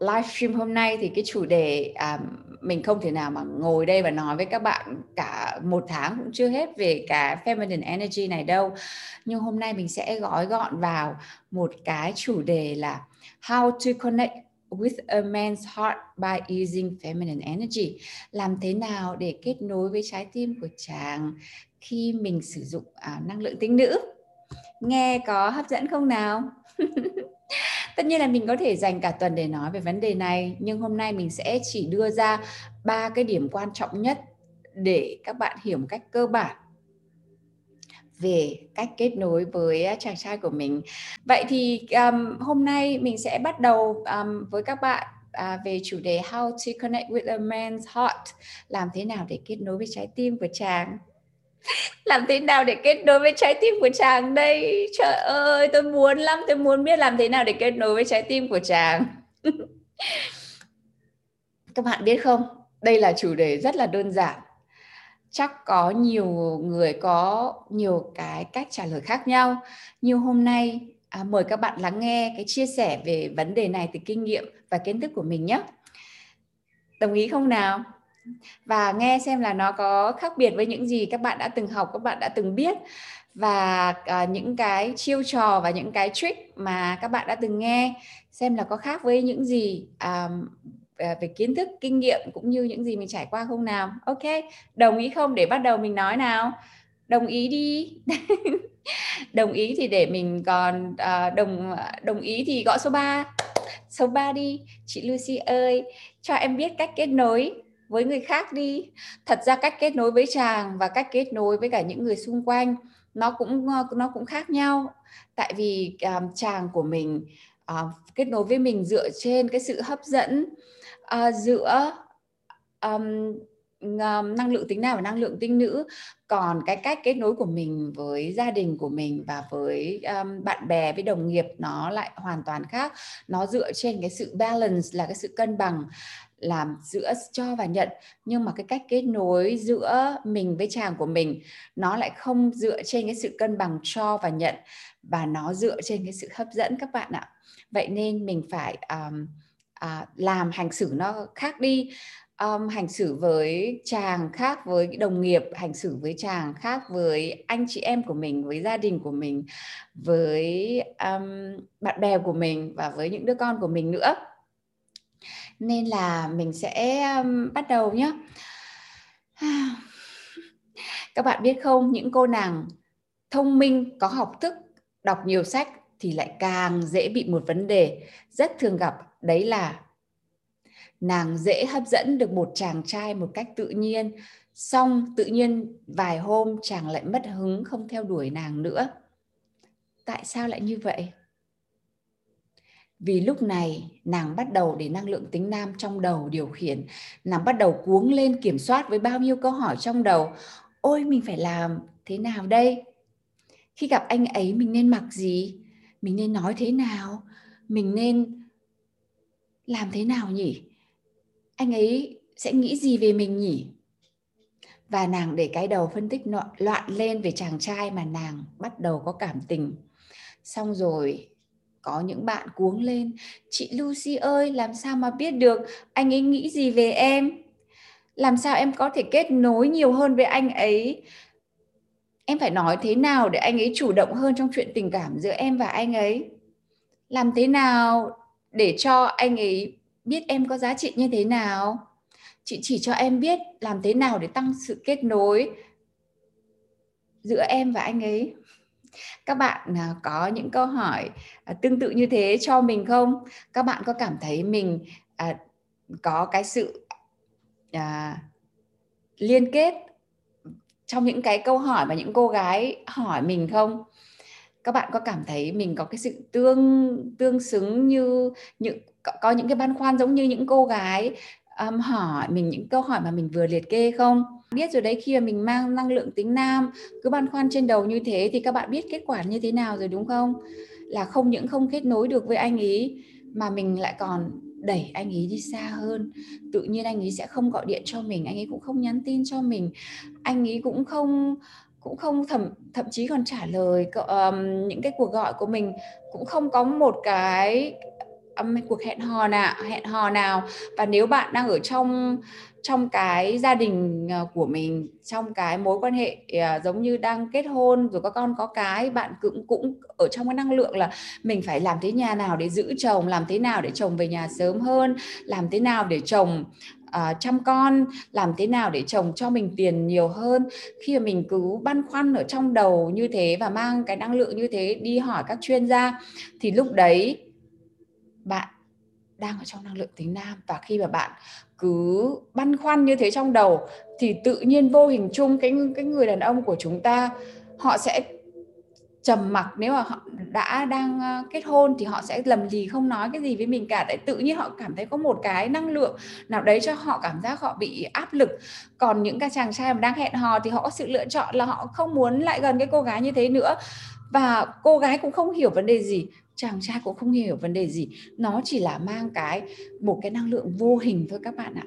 Livestream hôm nay thì cái chủ đề à, mình không thể nào mà ngồi đây và nói với các bạn cả một tháng cũng chưa hết về cả feminine energy này đâu. Nhưng hôm nay mình sẽ gói gọn vào một cái chủ đề là how to connect with a man's heart by using feminine energy. Làm thế nào để kết nối với trái tim của chàng khi mình sử dụng à, năng lượng tính nữ? Nghe có hấp dẫn không nào? tất nhiên là mình có thể dành cả tuần để nói về vấn đề này nhưng hôm nay mình sẽ chỉ đưa ra ba cái điểm quan trọng nhất để các bạn hiểu một cách cơ bản về cách kết nối với à, chàng trai của mình. Vậy thì um, hôm nay mình sẽ bắt đầu um, với các bạn à, về chủ đề how to connect with a man's heart làm thế nào để kết nối với trái tim của chàng. làm thế nào để kết nối với trái tim của chàng đây? Trời ơi tôi muốn lắm tôi muốn biết làm thế nào để kết nối với trái tim của chàng. Các bạn biết không? Đây là chủ đề rất là đơn giản. Chắc có nhiều người có nhiều cái cách trả lời khác nhau. Như hôm nay à, mời các bạn lắng nghe cái chia sẻ về vấn đề này từ kinh nghiệm và kiến thức của mình nhé. Đồng ý không nào? Và nghe xem là nó có khác biệt với những gì các bạn đã từng học các bạn đã từng biết. Và uh, những cái chiêu trò và những cái trick mà các bạn đã từng nghe xem là có khác với những gì um, về kiến thức kinh nghiệm cũng như những gì mình trải qua không nào. Ok đồng ý không? Để bắt đầu mình nói nào. Đồng ý đi. Đồng ý thì để mình còn uh, đồng đồng ý thì gõ số 3 số 3 đi. Chị Lucy ơi cho em biết cách kết nối với người khác đi. Thật ra cách kết nối với chàng và cách kết nối với cả những người xung quanh nó cũng ờ, nó cũng khác nhau. Tại vì um, chàng của mình uh, kết nối với mình dựa trên cái sự hấp dẫn uh, giữa um, năng lượng tính nam và năng lượng tinh nữ. Còn cái cách kết nối của mình với gia đình của mình và với um, bạn bè với đồng nghiệp nó lại hoàn toàn khác. Nó dựa trên cái sự balance là cái sự cân bằng làm giữa cho và nhận. Nhưng mà cái cách kết nối giữa mình với chàng của mình nó lại không dựa trên cái sự cân bằng cho và nhận và nó dựa trên cái sự hấp dẫn các bạn ạ. Vậy nên mình phải um, uh, làm hành xử nó khác đi. Um, hành xử với chàng khác với đồng nghiệp hành xử với chàng khác với anh chị em của mình với gia đình của mình với um, bạn bè của mình và với những đứa con của mình nữa nên là mình sẽ um, bắt đầu nhé các bạn biết không những cô nàng thông minh có học thức đọc nhiều sách thì lại càng dễ bị một vấn đề rất thường gặp đấy là nàng dễ hấp dẫn được một chàng trai một cách tự nhiên xong tự nhiên vài hôm chàng lại mất hứng không theo đuổi nàng nữa. Tại sao lại như vậy? Vì lúc này, nàng bắt đầu để năng lượng tính nam trong đầu điều khiển. Nàng bắt đầu cuống lên kiểm soát với bao nhiêu câu hỏi trong đầu. Ôi, mình phải làm thế nào đây? Khi gặp anh ấy, mình nên mặc gì? Mình nên nói thế nào? Mình nên làm thế nào nhỉ? Anh ấy sẽ nghĩ gì về mình nhỉ? Và nàng để cái đầu phân tích loạn lên về chàng trai mà nàng bắt đầu có cảm tình. Xong rồi có những bạn cuống lên, chị Lucy ơi, làm sao mà biết được anh ấy nghĩ gì về em? Làm sao em có thể kết nối nhiều hơn với anh ấy? Em phải nói thế nào để anh ấy chủ động hơn trong chuyện tình cảm giữa em và anh ấy? Làm thế nào để cho anh ấy biết em có giá trị như thế nào? Chị chỉ cho em biết làm thế nào để tăng sự kết nối giữa em và anh ấy? Các bạn à, có những câu hỏi à, tương tự như thế cho mình không? Các bạn có cảm thấy mình à, có cái sự à, liên kết trong những cái câu hỏi mà những cô gái hỏi mình không? Các bạn có cảm thấy mình có cái sự tương tương xứng như những có, có những cái băn khoăn giống như những cô gái um, hỏi mình những câu hỏi mà mình vừa liệt kê không? Biết rồi đấy khi mà mình mang năng lượng tính nam cứ băn khoăn trên đầu như thế thì các bạn biết kết quả như thế nào rồi đúng không? Là không những không kết nối được với anh ấy mà mình lại còn đẩy anh ấy đi xa hơn. Tự nhiên anh ấy sẽ không gọi điện cho mình anh ấy cũng không nhắn tin cho mình. Anh ấy cũng không cũng không thậm thậm chí còn trả lời um, những cái cuộc gọi của mình. Cũng không có một cái um, cuộc hẹn hò nào hẹn hò nào. Và nếu bạn đang ở trong trong cái gia đình ờ, của mình trong cái mối quan hệ uh, giống như đang kết hôn rồi có con có cái bạn cũng cũng ở trong cái năng lượng là mình phải làm thế nhà nào để giữ chồng làm thế nào để chồng về nhà sớm hơn làm thế nào để chồng uh, chăm con làm thế nào để chồng cho mình tiền nhiều hơn. Khi mà mình cứ băn khoăn ở trong đầu như thế và mang cái năng lượng như thế đi hỏi các chuyên gia thì lúc đấy bạn đang ở trong năng lượng tính nam và khi mà bạn cứ băn khoăn như thế trong đầu thì tự nhiên vô hình chung cái cái người đàn ông của chúng ta, họ sẽ trầm mặc. Nếu mà họ đã đang ờ, kết hôn thì họ sẽ lầm gì không nói cái gì với mình cả. Tại tự nhiên họ cảm thấy có một cái năng lượng nào đấy cho họ, cảm giác họ bị áp lực. Còn những cái chàng trai mà đang hẹn hò thì họ có sự lựa chọn là họ không muốn lại gần cái cô gái như thế nữa. Và cô gái cũng không hiểu vấn đề gì chàng trai cũng không hiểu vấn đề gì. Nó chỉ là mang cái, một cái năng lượng vô hình thôi các bạn ạ.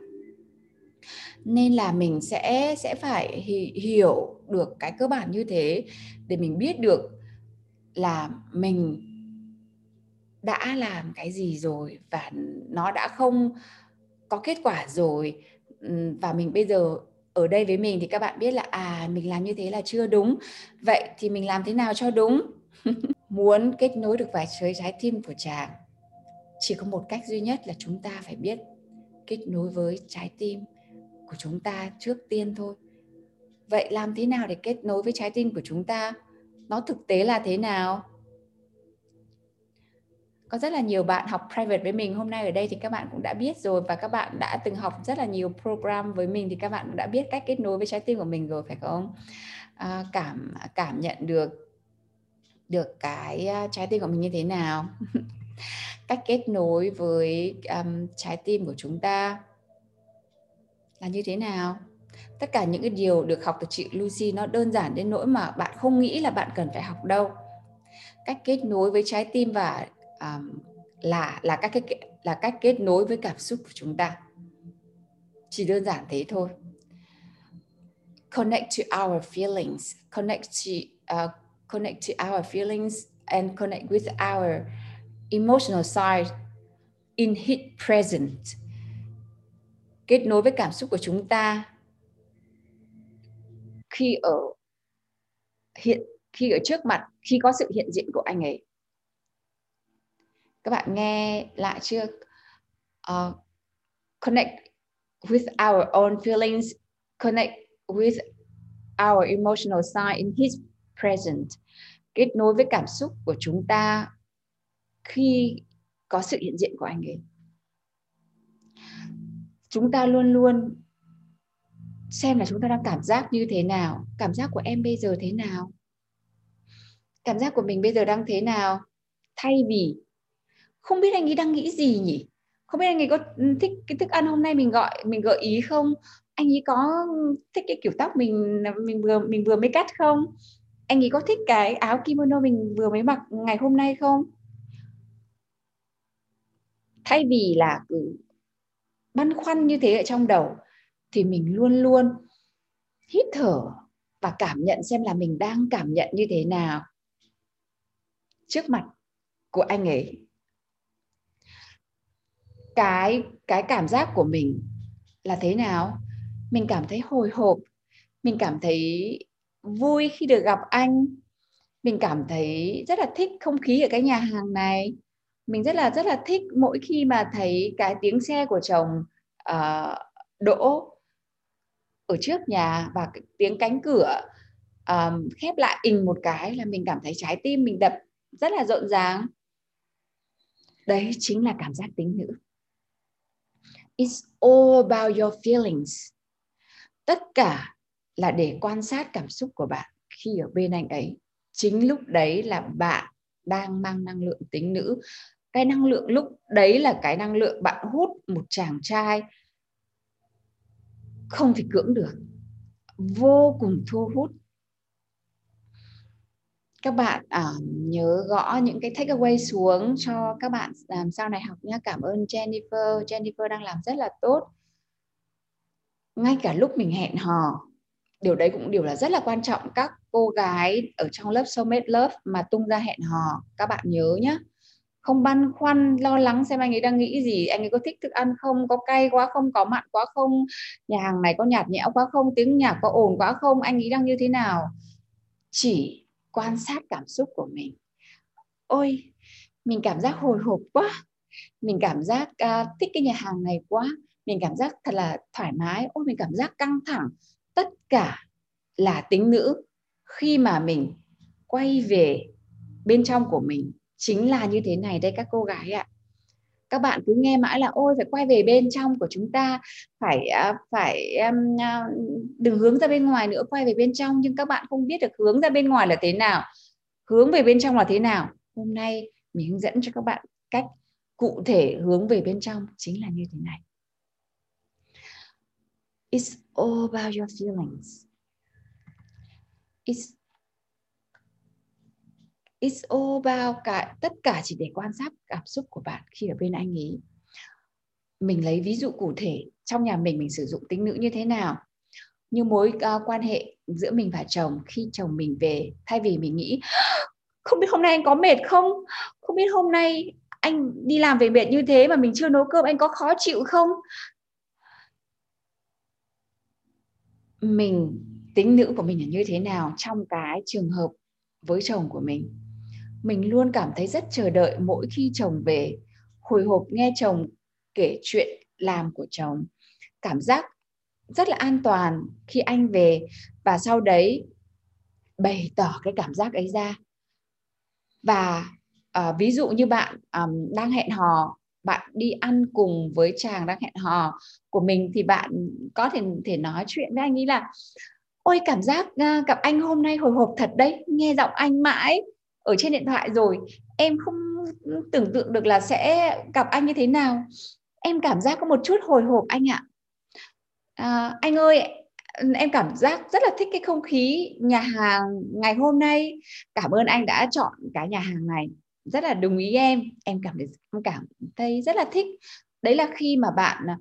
Nên là mình sẽ sẽ phải hiểu được cái cơ bản như thế để mình biết được là mình đã làm cái gì rồi và nó đã không có kết quả rồi. Và mình bây giờ ở đây với mình thì các bạn biết là à mình làm như thế là chưa đúng. Vậy thì mình làm thế nào cho đúng? muốn kết nối được vài với trái tim của chàng chỉ có một cách duy nhất là chúng ta phải biết kết nối với trái tim của chúng ta trước tiên thôi. Vậy làm thế nào để kết nối với trái tim của chúng ta? Nó thực tế là thế nào? Có rất là nhiều bạn học private với mình. Hôm nay ở đây thì các bạn cũng đã biết rồi và các bạn đã từng học rất là nhiều program với mình thì các bạn cũng đã biết cách kết nối với trái tim của mình rồi phải không? À, cảm cảm nhận được được cái trái tim của mình như thế nào? Cách kết nối với um, trái tim của chúng ta là như thế nào? Tất cả những cái điều được học từ chị Lucy nó đơn giản đến nỗi mà bạn không nghĩ là bạn cần phải học đâu. Cách kết nối với trái tim và um, là là các cái là cách kết nối với cảm xúc của chúng ta. Chỉ đơn giản thế thôi. Connect to our feelings. Connect to uh, ờ, connect to our feelings and connect with our emotional side in his present. Kết nối với cảm xúc của chúng ta khi ở hiện khi ở trước mặt khi có sự hiện diện của anh ấy. Các bạn nghe lại chưa? Uh, connect with our own feelings connect with our emotional side in his present. Kết nối với cảm xúc của chúng ta khi có sự hiện diện của anh ấy. Chúng ta luôn luôn xem là chúng ta đang cảm giác như thế nào, cảm giác của em bây giờ thế nào, cảm giác của mình bây giờ đang thế nào, thay vì không biết anh ấy đang nghĩ gì nhỉ? Không biết anh ấy có thích cái thức ăn hôm nay mình gọi, mình gợi ý không? Anh ấy có thích cái kiểu tóc mình mình vừa mình vừa mới cắt không? Anh ấy có thích cái áo kimono mình vừa mới mặc ngày hôm nay không? Thay vì là cứ băn khoăn như thế ở trong đầu, thì mình luôn luôn hít thở và cảm nhận xem là mình đang cảm nhận như thế nào trước mặt của anh ấy. Cái cái cảm giác của mình là thế nào? Mình cảm thấy hồi hộp, mình cảm thấy vui khi được gặp anh. Mình cảm thấy rất là thích không khí ở cái nhà hàng này. Mình rất là rất là thích mỗi khi mà thấy cái tiếng xe của chồng uh, đỗ ở trước nhà và tiếng cánh cửa um, khép lại ình một cái là mình cảm thấy trái tim mình đập rất là rộn ràng. Đấy chính là cảm giác tính nữ. It's all about your feelings. Tất cả là để quan sát cảm xúc của bạn khi ở bên anh ấy. Chính lúc đấy là bạn đang mang năng lượng tính nữ. Cái năng lượng lúc đấy là cái năng lượng bạn hút một chàng trai không thể cưỡng được. Vô cùng thu hút. Các bạn à, nhớ gõ những cái takeaway xuống cho các bạn làm sau này học nhé cảm ơn Jennifer. Jennifer đang làm rất là tốt. Ngay cả lúc mình hẹn hò điều đấy cũng điều là rất là quan trọng. Các cô gái ở trong lớp soulmate love mà tung ra hẹn hò các bạn nhớ nhé không băn khoăn lo lắng xem anh ấy đang nghĩ gì anh ấy có thích thức ăn không có cay quá không có mặn quá không nhà hàng này có nhạt nhẽo quá không tiếng nhạc có ồn quá không anh ấy đang như thế nào? Chỉ quan sát cảm xúc của mình. Ôi mình cảm giác hồi hộp quá. Mình cảm giác uh, thích cái nhà hàng này quá. Mình cảm giác thật là thoải mái. Ôi mình cảm giác căng thẳng tất cả là tính nữ. Khi mà mình quay về bên trong của mình chính là như thế này đây các cô gái ạ. Các bạn cứ nghe mãi là, ôi, phải quay về bên trong của chúng ta, phải à, phải à, đừng hướng ra bên ngoài nữa, quay về bên trong. Nhưng các bạn không biết được hướng ra bên ngoài là thế nào, hướng về bên trong là thế nào. Hôm nay mình hướng dẫn cho các bạn cách cụ thể hướng về bên trong chính là như thế này. It's all about your feelings. It's It's all about cả tất cả chỉ để quan sát cảm xúc của bạn khi ở bên anh ấy. Mình lấy ví dụ cụ thể trong nhà mình mình sử dụng tính nữ như thế nào? Như mối uh, quan hệ giữa mình và chồng khi chồng mình về thay vì mình nghĩ không biết hôm nay anh có mệt không? Không biết hôm nay anh đi làm về mệt như thế mà mình chưa nấu cơm anh có khó chịu không? Mình tính nữ của mình là như thế nào trong cái trường hợp với chồng của mình. Mình luôn cảm thấy rất chờ đợi mỗi khi chồng về hồi hộp nghe chồng kể chuyện làm của chồng. Cảm giác rất là an toàn khi anh về và sau đấy bày tỏ cái cảm giác ấy ra. Và uh, ví dụ như bạn um, đang hẹn hò bạn đi ăn cùng với chàng đang hẹn hò của mình thì bạn có thể thể nói chuyện với anh ấy là ôi cảm giác à, gặp anh hôm nay hồi hộp thật đấy nghe giọng anh mãi ở trên điện thoại rồi. Em không tưởng tượng được là sẽ gặp anh như thế nào. Em cảm giác có một chút hồi hộp anh ạ. À, anh ơi em cảm giác rất là thích cái không khí nhà hàng ngày hôm nay. Cảm ơn anh đã chọn cái nhà hàng này rất là đồng ý em. Em cảm thấy, em cảm thấy rất là thích. Đấy là khi mà bạn à,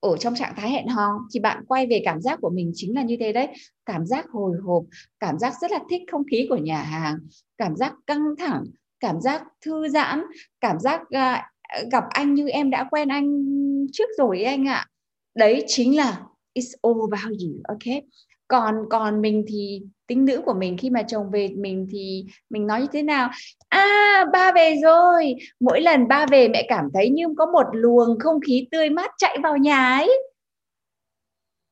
ở trong trạng thái hẹn hò thì bạn quay về cảm giác của mình chính là như thế đấy. Cảm giác hồi hộp, cảm giác rất là thích không khí của nhà hàng, cảm giác căng thẳng, cảm giác thư giãn, cảm giác à, gặp anh như em đã quen anh trước rồi anh ạ. Đấy chính là it's all about you ok còn còn mình thì tính nữ của mình khi mà chồng về mình thì mình nói như thế nào? À ba về rồi. Mỗi lần ba về mẹ cảm thấy như có một luồng không khí tươi mát chạy vào nhà ấy.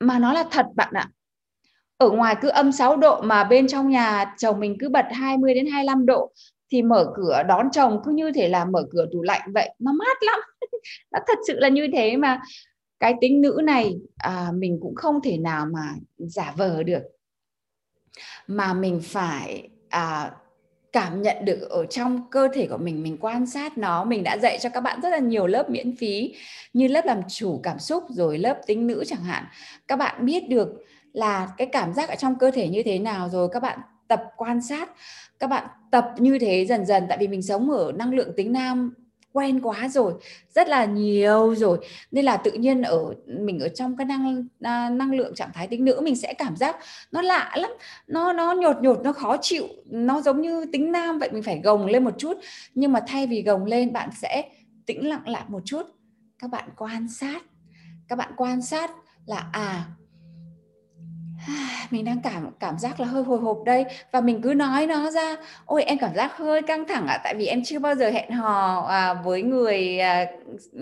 Mà nó là thật bạn ạ. Ở ngoài cứ âm 6 độ mà bên trong nhà chồng mình cứ bật 20 đến 25 độ thì mở cửa đón chồng cứ như thể là mở cửa tủ lạnh vậy. Nó mát lắm. Nó thật sự là như thế mà cái tính nữ này à, mình cũng không thể nào mà giả vờ được. Mà mình phải à, cảm nhận được ở trong cơ thể của mình mình quan sát nó. Mình đã dạy cho các bạn rất là nhiều lớp miễn phí như lớp làm chủ cảm xúc rồi lớp tính nữ chẳng hạn. Các bạn biết được là cái cảm giác ở trong cơ thể như thế nào rồi các bạn tập quan sát các bạn tập như thế dần dần. Tại vì mình sống ở năng lượng tính nam quen quá rồi, rất là nhiều rồi. Nên là tự nhiên ở, mình ở trong cái năng à, năng lượng trạng thái tính nữ, mình sẽ cảm giác nó lạ lắm. Nó nó nhột nhột, nó khó chịu, nó giống như tính nam vậy, mình phải gồng lên một chút. Nhưng mà thay vì gồng lên, bạn sẽ tĩnh lặng lại một chút. Các bạn quan sát, các bạn quan sát là à mình đang cảm cảm giác là hơi hồi hộp đây. Và mình cứ nói nó ra. Ôi em cảm giác hơi căng thẳng ạ. À, tại vì em chưa bao giờ hẹn hò à, với người à,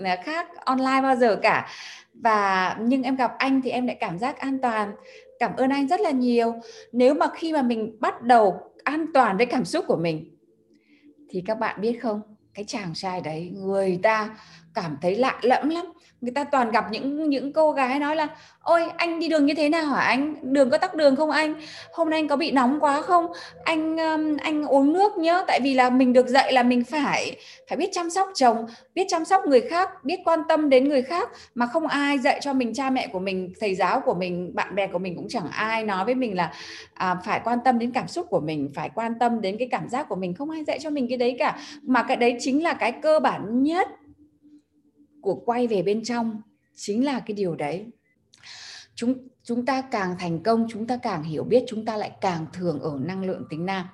à, khác online bao giờ cả. Và nhưng em gặp anh thì em lại cảm giác an toàn. Cảm ơn anh rất là nhiều. Nếu mà khi mà mình bắt đầu an toàn với cảm xúc của mình thì các bạn biết không? Cái chàng trai đấy người ta cảm thấy lạ lẫm lắm người ta toàn gặp những những cô gái nói là ôi anh đi đường như thế nào hả anh? Đường có tắc đường không anh? Hôm nay anh có bị nóng quá không? Anh um, anh uống nước nhớ tại vì là mình được dạy là mình phải phải biết chăm sóc chồng biết chăm sóc người khác biết quan tâm đến người khác. Mà không ai dạy cho mình cha mẹ của mình thầy giáo của mình bạn bè của mình cũng chẳng ai nói với mình là à, phải quan tâm đến cảm xúc của mình phải quan tâm đến cái cảm giác của mình. Không ai dạy cho mình cái đấy cả. Mà cái đấy chính là cái cơ bản nhất của quay về bên trong chính là cái điều đấy. Chúng chúng ta càng thành công, chúng ta càng hiểu biết, chúng ta lại càng thường ở năng lượng tính nam.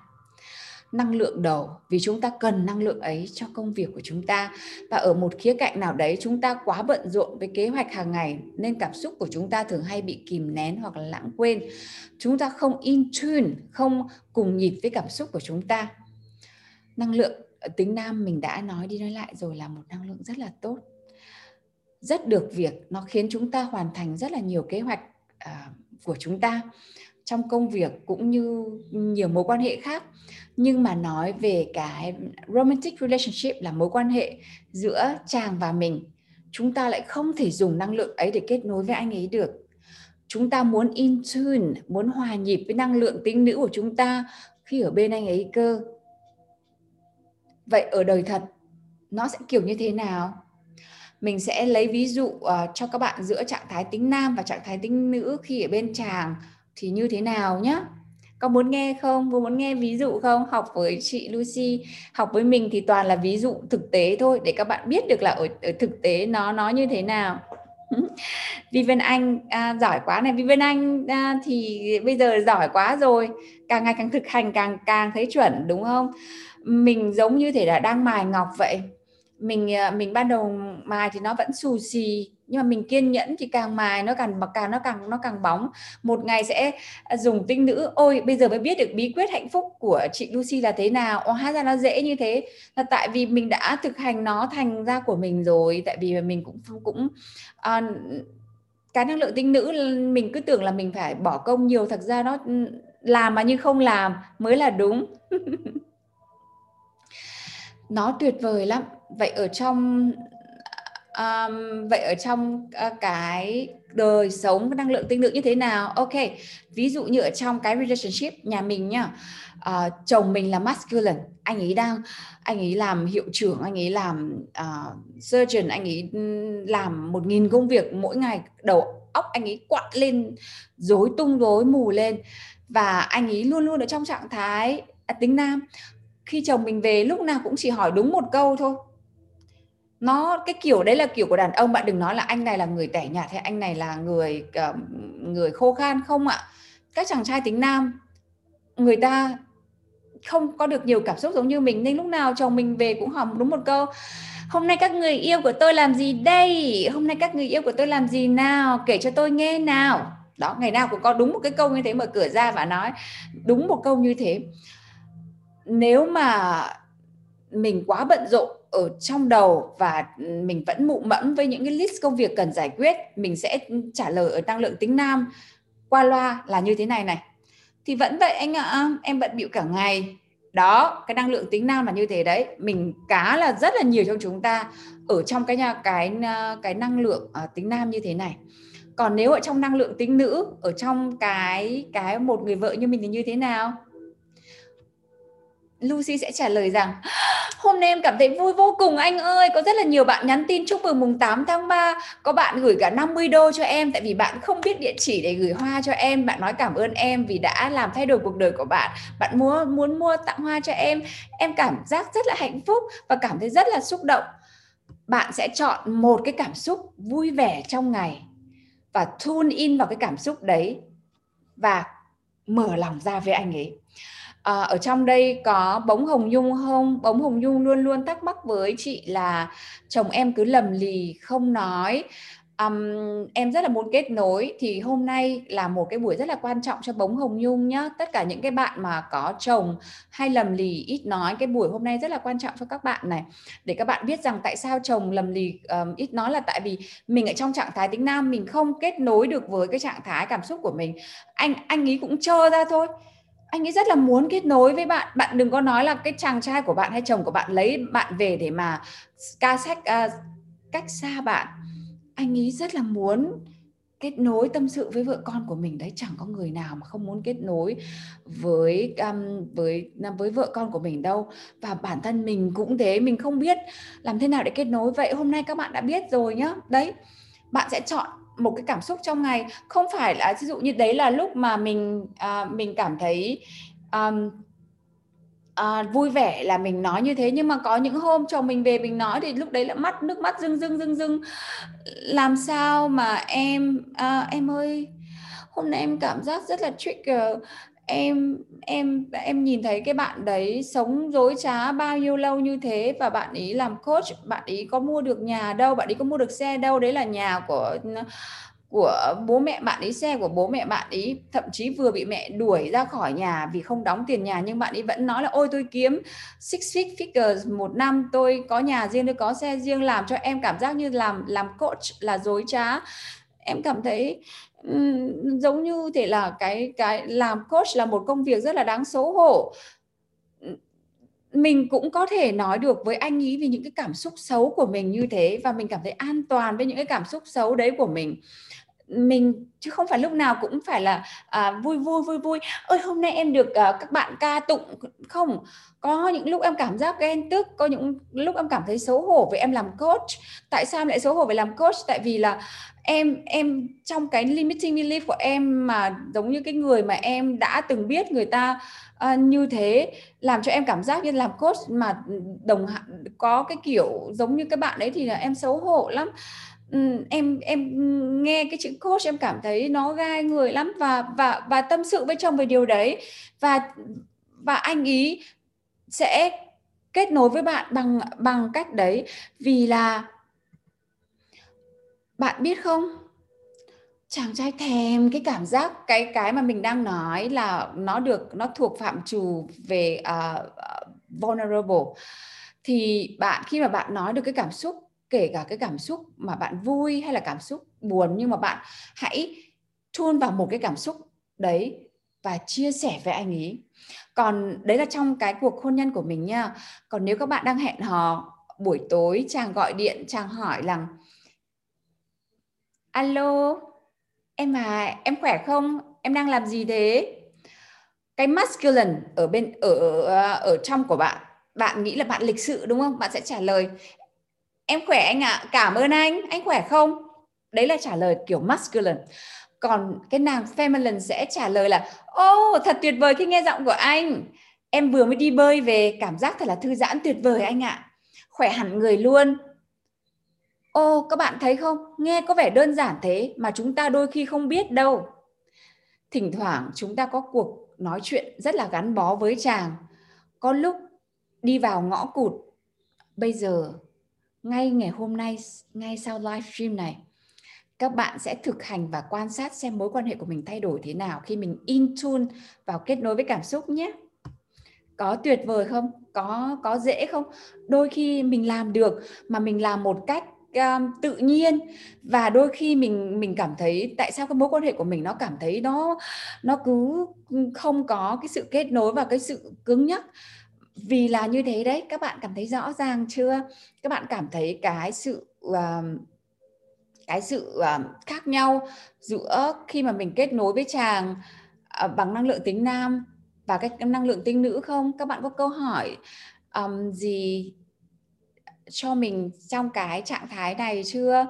Năng lượng đầu, vì chúng ta cần năng lượng ấy cho công việc của chúng ta. Và ở một khía cạnh nào đấy, chúng ta quá bận rộn với kế hoạch hàng ngày, nên cảm xúc của chúng ta thường hay bị kìm nén hoặc là lãng quên. Chúng ta không in tune, không cùng nhịp với cảm xúc của chúng ta. Năng lượng ờ, tính nam mình đã nói đi nói lại rồi là một năng lượng rất là tốt rất được việc. Nó khiến chúng ta hoàn thành rất là nhiều kế hoạch à, của chúng ta trong công việc cũng như nhiều mối quan hệ khác. Nhưng mà nói về cái romantic relationship là mối quan hệ giữa chàng và mình chúng ta lại không thể dùng năng lượng ấy để kết nối với anh ấy được. Chúng ta muốn in tune muốn hòa nhịp với năng lượng tính nữ của chúng ta khi ở bên anh ấy cơ. Vậy ở đời thật nó sẽ kiểu như thế nào? Mình sẽ lấy ví dụ uh, cho các bạn giữa trạng thái tính nam và trạng thái tính nữ khi ở bên chàng thì như thế nào nhé có muốn nghe không? Có muốn nghe ví dụ không? Học với chị Lucy học với mình thì toàn là ví dụ thực tế thôi để các bạn biết được là ở, ở thực tế nó nó như thế nào. Vivian Anh à, giỏi quá này. Vivian Anh à, thì bây giờ giỏi quá rồi. Càng ngày càng thực hành càng càng thấy chuẩn đúng không? Mình giống như thể là đang mài ngọc vậy mình ờ, mình ban đầu mài thì nó vẫn xù xì nhưng mà mình kiên nhẫn thì càng mài nó càng càng nó càng nó càng bóng. Một ngày sẽ ờ, dùng tinh nữ ôi bây giờ mới biết được bí quyết hạnh phúc của chị Lucy là thế nào. Ồ, hóa ra nó dễ như thế. Là tại vì mình đã thực hành nó thành ra của mình rồi tại vì mình cũng cũng uh, cái năng lượng tinh nữ mình cứ tưởng là mình phải bỏ công nhiều thật ra nó ừ, làm mà như không làm mới là đúng. Nó tuyệt vời lắm vậy ở trong um, vậy ở trong uh, cái đời sống năng lượng tinh lượng như thế nào? Ok ví dụ như ở trong cái relationship nhà mình nhá uh, chồng mình là masculine anh ấy đang anh ấy làm hiệu trưởng anh ấy làm uh, surgeon anh ấy ừ, làm một nghìn công việc mỗi ngày đầu óc anh ấy quặn lên rối tung rối mù lên và anh ấy luôn luôn ở trong trạng thái à, tính nam. Khi chồng mình về lúc nào cũng chỉ hỏi đúng một câu thôi nó cái kiểu đấy là kiểu của đàn ông bạn đừng nói là anh này là người tẻ nhạt hay anh này là người uh, người khô khan không ạ. Các chàng trai tính nam người ta không có được nhiều cảm xúc giống như mình nên lúc nào chồng mình về cũng hỏi đúng một câu hôm nay các người yêu của tôi làm gì đây? Hôm nay các người yêu của tôi làm gì nào? Kể cho tôi nghe nào. Đó ngày nào cũng có đúng một cái câu như thế mở cửa ra và nói đúng một câu như thế. Nếu mà mình quá bận rộn ở trong đầu và ừ, mình vẫn mụ mẫn với những cái list công việc cần giải quyết mình sẽ trả lời ở năng lượng tính nam. Qua loa là như thế này này. Thì vẫn vậy anh ạ à, em bận bịu cả ngày. Đó cái năng lượng tính nam là như thế đấy. Mình cá là rất là nhiều trong chúng ta ở trong cái nhà cái ờ, cái năng lượng uh, tính nam như thế này. Còn nếu ở trong năng lượng tính nữ ở trong cái cái một người vợ như mình thì như thế nào? Lucy sẽ trả lời rằng Hôm nay em cảm thấy vui vô cùng anh ơi Có rất là nhiều bạn nhắn tin chúc mừng mùng 8 tháng 3 Có bạn gửi cả 50 đô cho em Tại vì bạn không biết địa chỉ để gửi hoa cho em Bạn nói cảm ơn em vì đã làm thay đổi cuộc đời của bạn Bạn muốn, muốn mua tặng hoa cho em. Em cảm giác rất là hạnh phúc Và cảm thấy rất là xúc động. Bạn sẽ chọn một cái cảm xúc vui vẻ trong ngày Và tune in vào cái cảm xúc đấy Và mở lòng ra với anh ấy à, ở trong đây có bóng hồng nhung không? Bóng hồng nhung luôn luôn thắc mắc với chị là chồng em cứ lầm lì không nói. Um, em rất là muốn kết nối. Thì hôm nay là một cái buổi rất là quan trọng cho bóng hồng nhung nhá. Tất cả những cái bạn mà có chồng hay lầm lì ít nói cái buổi hôm nay rất là quan trọng cho các bạn này. Để các bạn biết rằng tại sao chồng lầm lì um, ít nói là tại vì mình ở trong trạng thái tính nam mình không kết nối được với cái trạng thái cảm xúc của mình. Anh anh ấy cũng trơ ra thôi anh ấy rất là muốn kết nối với bạn. Bạn đừng có nói là cái chàng trai của bạn hay chồng của bạn lấy bạn về để mà ca sách uh, à, cách xa bạn. Anh ấy rất là muốn kết nối tâm sự với vợ con của mình. Đấy chẳng có người nào mà không muốn kết nối với um, với à, với vợ con của mình đâu. Và bản thân mình cũng thế mình không biết làm thế nào để kết nối. Vậy hôm nay các bạn đã biết rồi nhá. Đấy bạn sẽ chọn một cái cảm xúc trong ngày. Không phải là ví dụ như đấy là lúc mà mình à, mình cảm thấy um, à, vui vẻ là mình nói như thế. Nhưng mà có những hôm chồng mình về mình nói thì lúc đấy là mắt nước mắt rưng rưng rưng rưng. Làm sao mà em à, em ơi hôm nay em cảm giác rất là trigger em em em nhìn thấy cái bạn đấy sống dối trá bao nhiêu lâu như thế và bạn ấy làm coach, bạn ấy có mua được nhà đâu, bạn ấy có mua được xe đâu? Đấy là nhà của của bố mẹ bạn ấy xe của bố mẹ bạn ấy thậm chí vừa bị mẹ đuổi ra khỏi nhà vì không đóng tiền nhà, nhưng bạn ấy vẫn nói là, ôi, tôi kiếm six figures một năm, tôi có nhà riêng, tôi có xe riêng, làm cho em cảm giác như làm làm coach là dối trá em cảm thấy um, giống như thể là cái cái làm coach là một công việc rất là đáng xấu hổ. Mình cũng có thể nói được với anh ý vì những cái cảm xúc xấu của mình như thế và mình cảm thấy an toàn với những cái cảm xúc xấu đấy của mình mình chứ không phải lúc nào cũng phải là à, vui vui vui vui. Ơi hôm nay em được à, các bạn ca tụng không? Có những lúc em cảm giác ghen tức có những lúc em cảm thấy xấu hổ vì em làm coach. Tại sao em lại xấu hổ về làm coach? Tại vì là em em trong cái limiting belief của em mà giống như cái người mà em đã từng biết người ta uh, như thế làm cho em cảm giác như làm coach mà đồng có cái kiểu giống như các bạn đấy thì là em xấu hổ lắm. Ừ, em em nghe cái chữ coach em cảm thấy nó gai người lắm và và và tâm sự với chồng về điều đấy. Và và anh ý sẽ kết nối với bạn bằng bằng cách đấy vì là bạn biết không? Chàng trai thèm cái cảm giác cái cái mà mình đang nói là nó được nó thuộc phạm trù về uh, vulnerable. Thì bạn khi mà bạn nói được cái cảm xúc kể cả cái cảm xúc mà bạn vui hay là cảm xúc buồn, nhưng mà bạn hãy chôn vào một cái cảm xúc đấy và chia sẻ với anh ấy. Còn đấy là trong cái cuộc hôn nhân của mình nha. Còn nếu các bạn đang hẹn hò buổi tối, chàng gọi điện, chàng hỏi rằng, alo, em à em khỏe không? Em đang làm gì thế? Cái masculine ở bên, ở ở trong của bạn bạn nghĩ là bạn lịch sự, đúng không? Bạn sẽ trả lời em khỏe anh ạ à. cảm ơn anh. Anh khỏe không? Đấy là trả lời kiểu masculine. Còn cái nàng feminine sẽ trả lời là ô oh, thật tuyệt vời khi nghe giọng của anh. Em vừa mới đi bơi về cảm giác thật là thư giãn tuyệt vời anh ạ. Khỏe hẳn người luôn. Ô oh, các bạn thấy không? Nghe có vẻ đơn giản thế mà chúng ta đôi khi không biết đâu. Thỉnh thoảng chúng ta có cuộc nói chuyện rất là gắn bó với chàng. Có lúc đi vào ngõ cụt. Bây giờ ngay ngày hôm nay ngay sau livestream này các bạn sẽ thực hành và quan sát xem mối quan hệ của mình thay đổi thế nào khi mình in tune vào kết nối với cảm xúc nhé. Có tuyệt vời không? Có có dễ không? Đôi khi mình làm được mà mình làm một cách um, tự nhiên. Và đôi khi mình mình cảm thấy tại sao cái mối quan hệ của mình nó cảm thấy nó nó cứ không có cái sự kết nối và cái sự cứng nhắc vì là như thế đấy các bạn cảm thấy rõ ràng chưa? Các bạn cảm thấy cái sự uh, cái sự uh, khác nhau giữa khi mà mình kết nối với chàng uh, bằng năng lượng tính nam và cái năng lượng tính nữ không? Các bạn có câu hỏi um, gì cho mình trong cái trạng thái này chưa?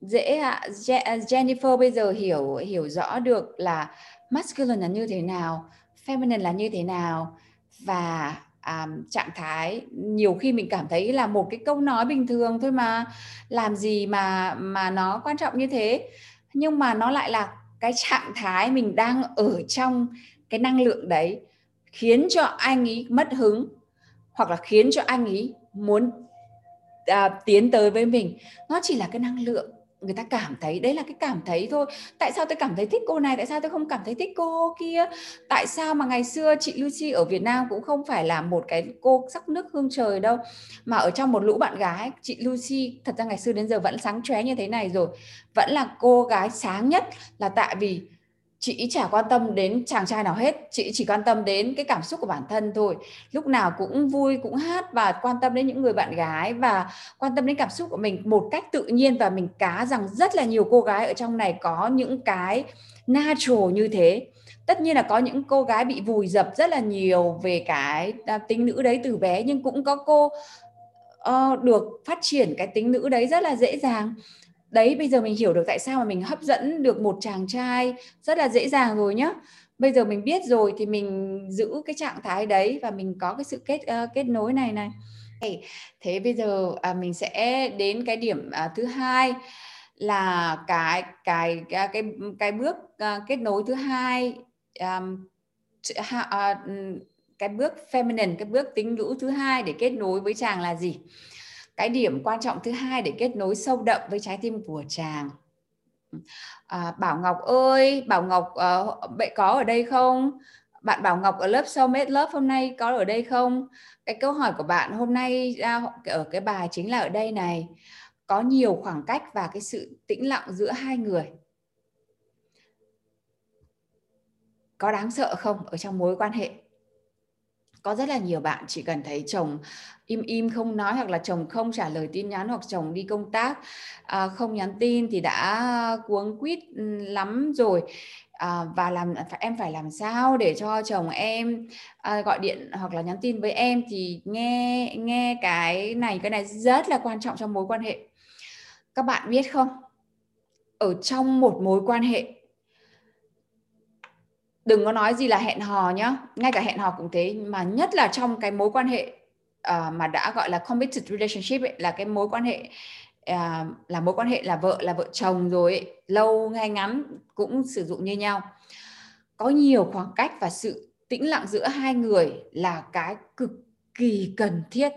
Dễ ạ. Ờ, Jennifer bây giờ hiểu hiểu rõ được là masculine là như thế nào feminine là như thế nào và à, trạng thái nhiều khi mình cảm thấy là một cái câu nói bình thường thôi mà làm gì mà mà nó quan trọng như thế. Nhưng mà nó lại là cái trạng thái mình đang ở trong cái năng lượng đấy khiến cho anh ấy mất hứng hoặc là khiến cho anh ấy muốn à, tiến tới với mình. Nó chỉ là cái năng lượng người ta cảm thấy, đấy là cái cảm thấy thôi. Tại sao tôi cảm thấy thích cô này? Tại sao tôi không cảm thấy thích cô kia? Tại sao mà ngày xưa chị Lucy ở Việt Nam cũng không phải là một cái cô sắc nước hương trời đâu? Mà ở trong một lũ bạn gái, chị Lucy, thật ra ngày xưa đến giờ vẫn sáng chóe như thế này rồi. Vẫn là cô gái sáng nhất là tại vì chị chả quan tâm đến chàng trai nào hết chị chỉ quan tâm đến cái cảm xúc của bản thân thôi. Lúc nào cũng vui cũng hát và quan tâm đến những người bạn gái và quan tâm đến cảm xúc của mình một cách tự nhiên và mình cá rằng rất là nhiều cô gái ở trong này có những cái natural như thế. Tất nhiên là có những cô gái bị vùi dập rất là nhiều về cái à, tính nữ đấy từ bé nhưng cũng có cô uh, được phát triển cái tính nữ đấy rất là dễ dàng đấy bây giờ mình hiểu được tại sao mà mình hấp dẫn được một chàng trai rất là dễ dàng rồi nhá. Bây giờ mình biết rồi thì mình giữ cái trạng thái đấy và mình có cái sự kết uh, kết nối này này. Thế bây giờ à, mình sẽ đến cái điểm à, thứ hai là cái cái cái cái, cái bước uh, kết nối thứ hai um, uh, cái bước feminine cái bước tính nữ thứ hai để kết nối với chàng là gì? Cái điểm quan trọng thứ hai để kết nối sâu đậm với trái tim của chàng. À, Bảo Ngọc ơi Bảo Ngọc ờ, uh, vậy có ở đây không? Bạn Bảo Ngọc ở lớp Soulmate Love hôm nay có ở đây không? Cái câu hỏi của bạn hôm nay ở cái bài chính là ở đây này. Có nhiều khoảng cách và cái sự tĩnh lặng giữa hai người. Có đáng sợ không ở trong mối quan hệ? Có rất là nhiều bạn chỉ cần thấy chồng im im không nói hoặc là chồng không trả lời tin nhắn hoặc chồng đi công tác à, không nhắn tin thì đã cuống quýt ừ, lắm rồi. À, và làm em phải làm sao để cho chồng em à, gọi điện hoặc là nhắn tin với em thì nghe nghe cái này cái này rất là quan trọng trong mối quan hệ. Các bạn biết không? Ở trong một mối quan hệ đừng có nói gì là hẹn hò nhá. Ngay cả hẹn hò cũng thế mà nhất là trong cái mối quan hệ uh, mà đã gọi là committed relationship ấy, là cái mối quan hệ uh, là mối quan hệ là vợ là vợ chồng rồi ấy, lâu ngay ngắn cũng sử dụng như nhau. Có nhiều khoảng cách và sự tĩnh lặng giữa hai người là cái cực kỳ cần thiết.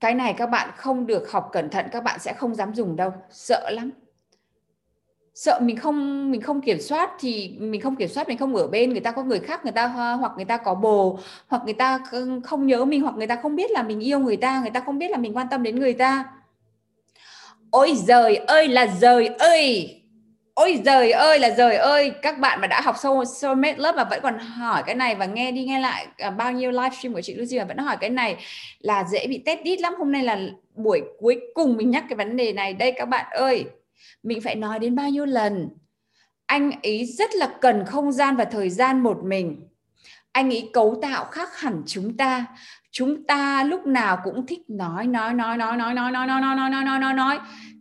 Cái này các bạn không được học cẩn thận các bạn sẽ không dám dùng đâu sợ lắm sợ mình không mình không kiểm soát thì mình không kiểm soát, mình không ở bên, người ta có người khác, người ta hoặc người ta có bồ, hoặc người ta không nhớ mình, hoặc người ta không biết là mình yêu người ta người ta không biết là mình quan tâm đến người ta. Ôi giời ơi là giời ơi! Ôi giời ơi là giời ơi! Các bạn mà đã học sâu soulmate lớp mà vẫn còn hỏi cái này và nghe đi nghe lại à, bao nhiêu livestream của chị Lucy mà vẫn hỏi cái này là dễ bị test đít lắm. Hôm nay là buổi cuối cùng mình nhắc cái vấn đề này. Đây các bạn ơi! Mình phải nói đến bao nhiêu lần anh ấy rất là cần không gian và thời gian một mình anh ấy cấu tạo khác hẳn chúng ta chúng ta lúc nào cũng thích nói nói nói nói nói nói nói nói nói nói nói nói nói nói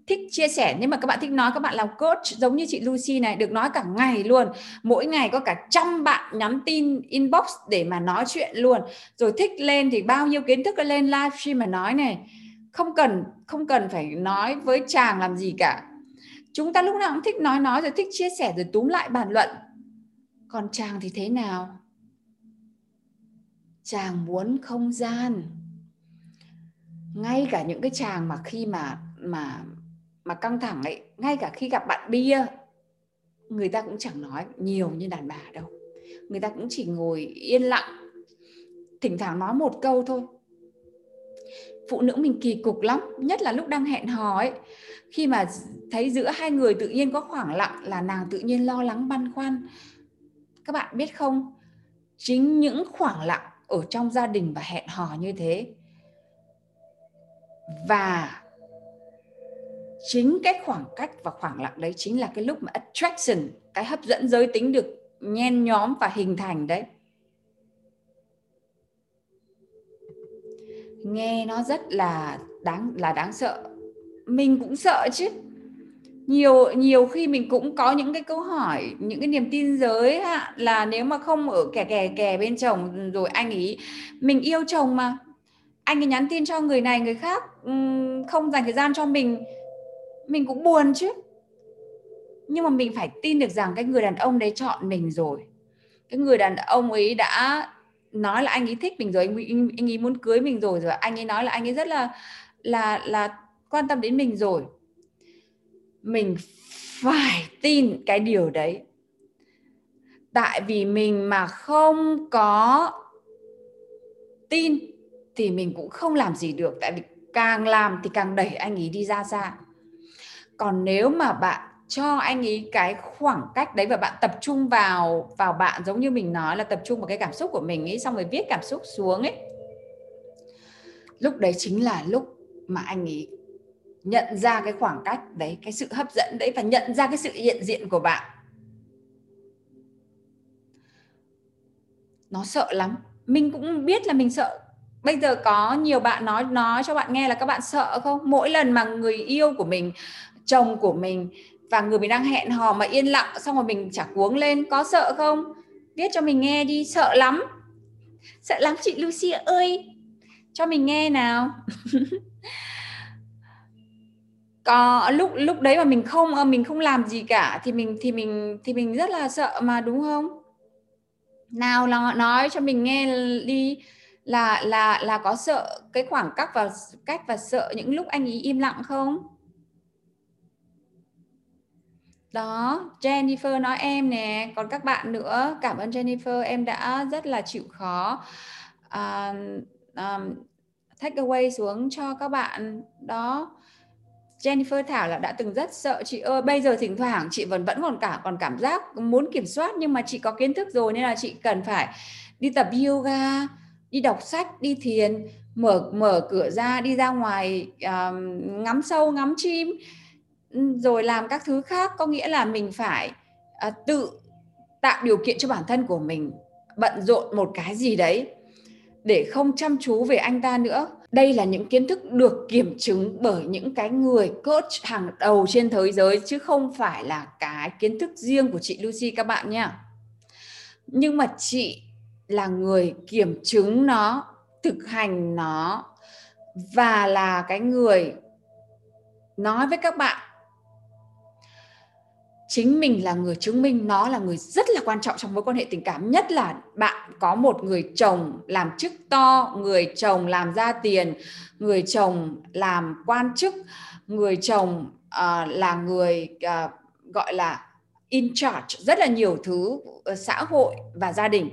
thích chia sẻ nhưng mà các bạn thích nói các bạn làm coach giống như chị Lucy này được nói cả ngày luôn mỗi ngày có cả trăm bạn nhắn tin inbox để mà nói chuyện luôn rồi thích lên thì bao nhiêu kiến thức lên livestream mà nói này không cần không cần phải nói với chàng làm gì cả chúng ta lúc nào cũng thích nói nói rồi thích chia sẻ rồi túm lại bàn luận. Còn chàng thì thế nào? Chàng muốn không gian. Ngay cả những cái chàng mà khi mà mà mà căng thẳng ấy, ngay cả khi gặp bạn bia, người ta cũng chẳng nói nhiều như đàn bà đâu. Người ta cũng chỉ ngồi yên lặng, thỉnh thoảng nói một câu thôi phụ nữ mình kỳ cục lắm, nhất là lúc đang hẹn hò ấy. Khi mà thấy giữa hai người tự nhiên có khoảng lặng là nàng tự nhiên lo lắng băn khoăn. Các bạn biết không? Chính những khoảng lặng ở trong gia đình và hẹn hò như thế. Và chính cái khoảng cách và khoảng lặng đấy chính là cái lúc mà attraction, cái hấp dẫn giới tính được nhen nhóm và hình thành đấy. Nghe nó rất là đáng là đáng sợ. Mình cũng sợ chứ. Nhiều nhiều khi mình cũng có những cái câu hỏi những cái niềm tin giới ha, là nếu mà không ở kè kè kè bên chồng rồi anh ấy mình yêu chồng mà. Anh ấy nhắn tin cho người này người khác không dành thời gian cho mình. Mình cũng buồn chứ. Nhưng mà mình phải tin được rằng cái người đàn ông đấy chọn mình rồi. Cái người đàn ông ấy đã nói là anh ấy thích mình rồi anh, anh, anh ấy muốn cưới mình rồi rồi anh ấy nói là anh ấy rất là là là quan tâm đến mình rồi. Mình phải tin cái điều đấy. Tại vì mình mà không có tin thì mình cũng không làm gì được tại vì càng làm thì càng đẩy anh ấy đi ra xa. Còn nếu mà bạn cho anh ấy cái khoảng cách đấy và bạn tập trung vào vào bạn, giống như mình nói là tập trung vào cái cảm xúc của mình ấy, xong rồi viết cảm xúc xuống ấy. Lúc đấy chính là lúc mà anh ấy nhận ra cái khoảng cách đấy, cái sự hấp dẫn đấy và nhận ra cái sự hiện diện của bạn. Nó sợ lắm. Mình cũng biết là mình sợ. Bây giờ có nhiều bạn nói nói cho bạn nghe là các bạn sợ không? Mỗi lần mà người yêu của mình, chồng của mình và người mình đang hẹn hò mà yên lặng, xong rồi mình chả cuống lên, có sợ không? Viết cho mình nghe đi, sợ lắm. Sợ lắm chị Lucy ơi. Cho mình nghe nào. Có, lúc lúc đấy mà mình không ờ, mình không làm gì cả, thì mình thì mình thì mình rất là sợ mà, đúng không? Nào là nói cho mình nghe đi. Là là là có sợ cái khoảng cách và cách và sợ những lúc anh ấy im lặng không? Đó Jennifer nói em nè. Còn các bạn nữa cảm ơn Jennifer em đã rất là chịu khó uh, um, take away xuống cho các bạn. Đó Jennifer Thảo là đã từng rất sợ chị ơi. Bây giờ thỉnh thoảng chị vẫn vẫn còn cả còn cảm giác muốn kiểm soát nhưng mà chị có kiến thức rồi nên là chị cần phải đi tập yoga đi đọc sách đi thiền mở mở cửa ra đi ra ngoài um, ngắm sâu ngắm chim rồi làm các thứ khác có nghĩa là mình phải à, tự tạo điều kiện cho bản thân của mình bận rộn một cái gì đấy để không chăm chú về anh ta nữa. Đây là những kiến thức được kiểm chứng bởi những cái người coach hàng đầu trên thế giới chứ không phải là cái kiến thức riêng của chị Lucy các bạn nha. Nhưng mà chị là người kiểm chứng nó thực hành nó và là cái người nói với các bạn chính mình là người chứng minh nó là người rất là quan trọng trong mối quan hệ tình cảm. Nhất là bạn có một người chồng làm chức to người chồng làm ra tiền người chồng làm quan chức người chồng uh, là người uh, gọi là in charge rất là nhiều thứ ờ, xã hội và gia đình.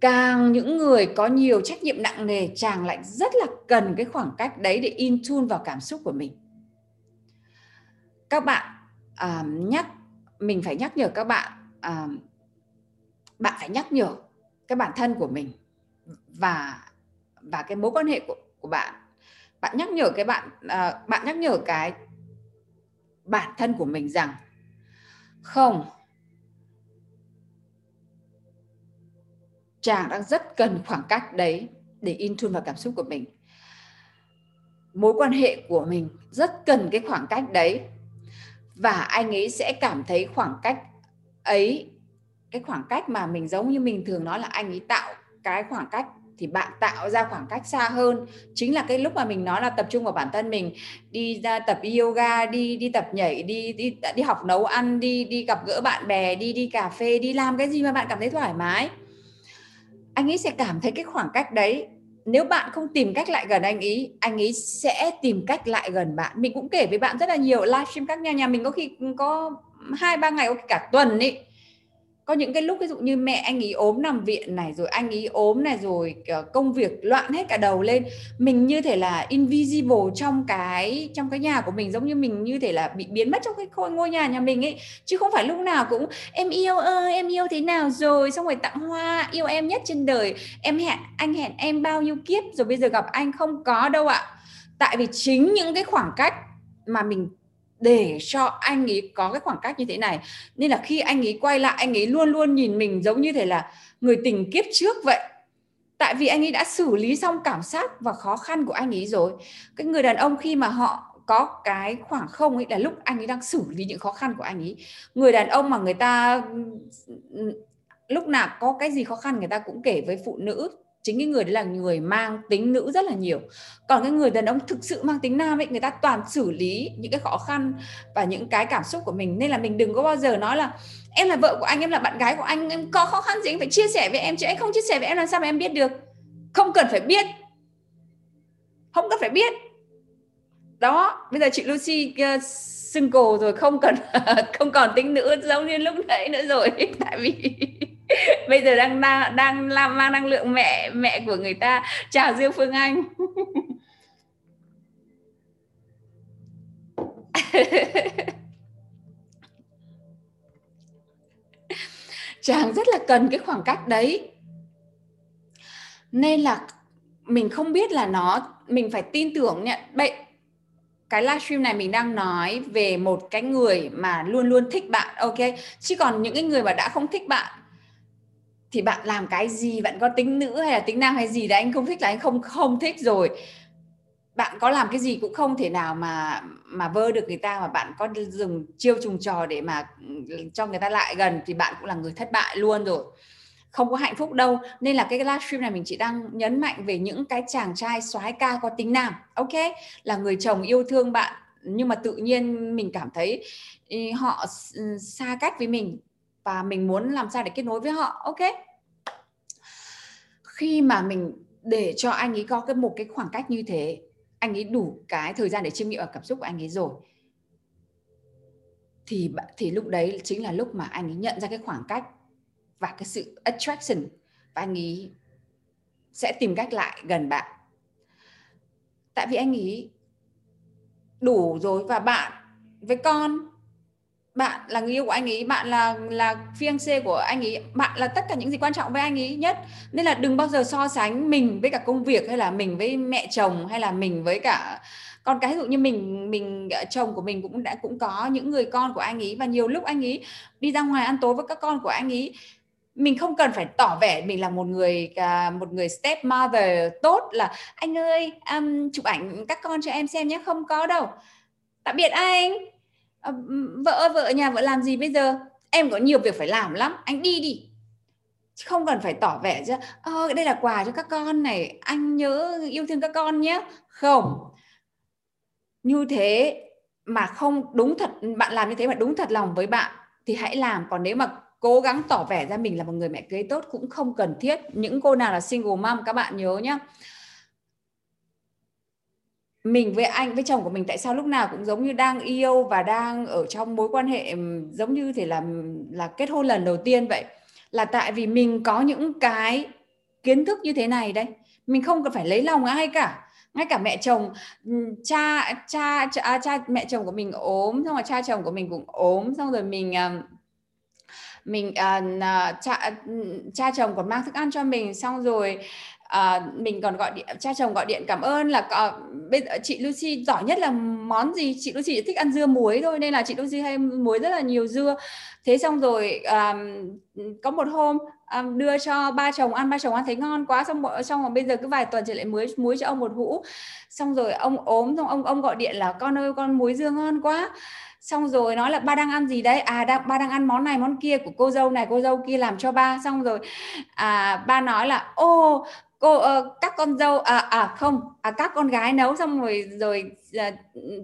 Càng những người có nhiều trách nhiệm nặng nề chàng lại rất là cần cái khoảng cách đấy để in tune vào cảm xúc của mình. Các bạn à, nhắc mình phải nhắc nhở các bạn à, bạn phải nhắc nhở cái bản thân của mình và và cái mối quan hệ của của bạn. Bạn nhắc nhở cái bạn à, bạn nhắc nhở cái bản thân của mình rằng không chàng đang rất cần khoảng cách đấy để in tune vào cảm xúc của mình. Mối quan hệ của mình rất cần cái khoảng cách đấy và anh ấy sẽ cảm thấy khoảng cách ấy, cái khoảng cách mà mình giống như mình thường nói là anh ấy tạo cái khoảng cách thì bạn tạo ra khoảng cách xa hơn. Chính là cái lúc mà mình nói là tập trung vào bản thân mình, đi ra tập yoga, đi đi tập nhảy, đi đi đi học nấu ăn, đi đi gặp gỡ bạn bè, đi đi cà phê, đi làm cái gì mà bạn cảm thấy thoải mái. Anh ấy sẽ cảm thấy cái khoảng cách đấy nếu bạn không tìm cách lại gần anh ấy anh ấy sẽ tìm cách lại gần bạn. Mình cũng kể với bạn rất là nhiều livestream các nhà nhà mình có khi có hai, ba ngày, có khi cả tuần ấy có những cái lúc ví dụ như mẹ anh ấy ốm nằm viện này, rồi anh ấy ốm này, rồi công việc loạn hết cả đầu lên. Mình như thể là invisible trong cái trong cái nhà của mình, giống như mình như thể là bị biến mất trong cái khôi ngôi nhà nhà mình ấy. Chứ không phải lúc nào cũng, em yêu ơi, em yêu thế nào rồi? Xong rồi tặng hoa, yêu em nhất trên đời. Em hẹn, anh hẹn em bao nhiêu kiếp rồi bây giờ gặp anh không có đâu ạ. Tại vì chính những cái khoảng cách mà mình để cho anh ấy có cái khoảng cách như thế này. Nên là khi anh ấy quay lại, anh ấy luôn luôn nhìn mình giống như thể là người tình kiếp trước vậy. Tại vì anh ấy đã xử lý xong cảm giác và khó khăn của anh ấy rồi. Cái người đàn ông khi mà họ có cái khoảng không ấy là lúc anh ấy đang xử lý những khó khăn của anh ấy. Người đàn ông mà người ta, lúc nào có cái gì khó khăn người ta cũng kể với phụ nữ chính cái người đấy là người mang tính nữ rất là nhiều. Còn cái người đàn ông thực sự mang tính nam ấy người ta toàn xử lý những cái khó khăn và những cái cảm xúc của mình. Nên là mình đừng có bao giờ nói là em là vợ của anh em là bạn gái của anh em có khó khăn gì anh phải chia sẻ với em chứ anh không chia sẻ với em làm sao mà em biết được. Không cần phải biết. Không cần phải biết. Đó bây giờ chị Lucy uh, single rồi không cần không còn tính nữ giống như lúc nãy nữa rồi. Tại vì bây giờ đang đang đang làm mang năng lượng mẹ mẹ của người ta. Chào Dương Phương Anh. Chàng rất là cần cái khoảng cách đấy. Nên là mình không biết là nó, mình phải tin tưởng nhận bệnh cái livestream này mình đang nói về một cái người mà luôn luôn thích bạn, ok? Chứ còn những cái người mà đã không thích bạn thì bạn làm cái gì? Bạn có tính nữ hay là tính nam hay gì? Đấy, anh không thích là anh không không thích rồi. Bạn có làm cái gì cũng không thể nào mà mà vơ được người ta, mà bạn có dùng chiêu trùng trò để mà ừ, cho người ta lại gần thì bạn cũng là người thất bại luôn rồi. Không có hạnh phúc đâu. Nên là cái livestream này mình chỉ đang nhấn mạnh về những cái chàng trai, soái ca có tính nam, ok? Là người chồng yêu thương bạn, nhưng mà tự nhiên mình cảm thấy ừ, họ ừ, xa cách với mình và mình muốn làm sao để kết nối với họ. Ok. Khi mà mình để cho anh ấy có cái một cái khoảng cách như thế, anh ấy đủ cái thời gian để chiêm nghiệm ở cảm xúc của anh ấy rồi, thì thì lúc đấy chính là lúc mà anh ấy nhận ra cái khoảng cách và cái sự attraction và anh ấy sẽ tìm cách lại gần bạn. Tại vì anh ấy đủ rồi và bạn với con bạn là người yêu của anh ấy bạn là là fiancé của anh ấy bạn là tất cả những gì quan trọng với anh ấy nhất. Nên là đừng bao giờ so sánh mình với cả công việc hay là mình với mẹ chồng hay là mình với cả còn cái. Ví dụ như mình mình ờ, chồng của mình cũng đã cũng có những người con của anh ấy và nhiều lúc anh ấy đi ra ngoài ăn tối với các con của anh ấy mình không cần phải tỏ vẻ mình là một người à, một người step mother tốt là anh ơi um, chụp ảnh các con cho em xem nhé không có đâu. Tạm biệt anh à, vợ vợ nhà vợ làm gì bây giờ? Em có nhiều việc phải làm lắm anh đi đi. Không cần phải tỏ vẻ chứ ờ, đây là quà cho các con này anh nhớ yêu thương các con nhé. Không. Như thế mà không đúng thật bạn làm như thế mà đúng thật lòng với bạn thì hãy làm. Còn nếu mà cố gắng tỏ vẻ ra mình là một người mẹ kế tốt cũng không cần thiết. Những cô nào là single mom các bạn nhớ nhá mình với anh với chồng của mình tại sao lúc nào cũng giống như đang yêu và đang ở trong mối quan hệ giống như thể là là kết hôn lần đầu tiên vậy? Là tại vì mình có những cái kiến thức như thế này đấy. Mình không cần phải lấy lòng ai cả. Ngay cả mẹ chồng cha cha cha, à, cha mẹ chồng của mình ốm xong rồi cha chồng của mình cũng ốm xong rồi mình mình uh, cha cha chồng còn mang thức ăn cho mình xong rồi à, mình còn gọi điện cha chồng gọi điện cảm ơn là có, bây giờ chị Lucy giỏi nhất là món gì? Chị Lucy thích ăn dưa muối thôi nên là chị Lucy hay muối rất là nhiều dưa. Thế xong rồi um, có một hôm um, đưa cho ba chồng ăn ba chồng ăn thấy ngon quá xong xong rồi bây giờ cứ vài tuần trở lại muối muối cho ông một hũ. Xong rồi ông ốm xong ông ông gọi điện là con ơi con muối dưa ngon quá. Xong rồi nói là ba đang ăn gì đấy? À đang ba đang ăn món này món kia của cô dâu này cô dâu kia làm cho ba. Xong rồi à ba nói là ô cô uh, các con dâu à à không à các con gái nấu xong rồi rồi à,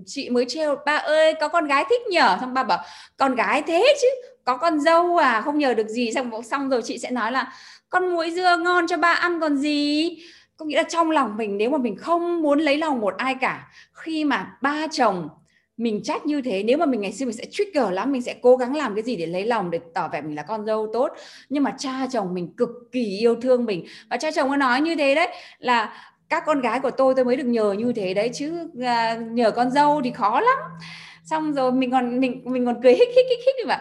chị mới trêu ba ơi có con gái thích nhở? Xong ba bảo con gái thế chứ có con dâu à không nhờ được gì. Xong xong rồi chị sẽ nói là con muối dưa ngon cho ba ăn còn gì? Có nghĩa là trong lòng mình nếu mà mình không muốn lấy lòng một ai cả khi mà ba chồng mình trách như thế nếu mà mình ngày xưa mình sẽ trigger lắm mình sẽ cố gắng làm cái gì để lấy lòng để tỏ vẻ mình là con dâu tốt. Nhưng mà cha chồng mình cực kỳ yêu thương mình. Và cha chồng có nói như thế đấy là các con gái của tôi tôi mới được nhờ như thế đấy chứ à, nhờ con dâu thì khó lắm. Xong rồi mình còn mình mình còn cười hích hích hích hích mà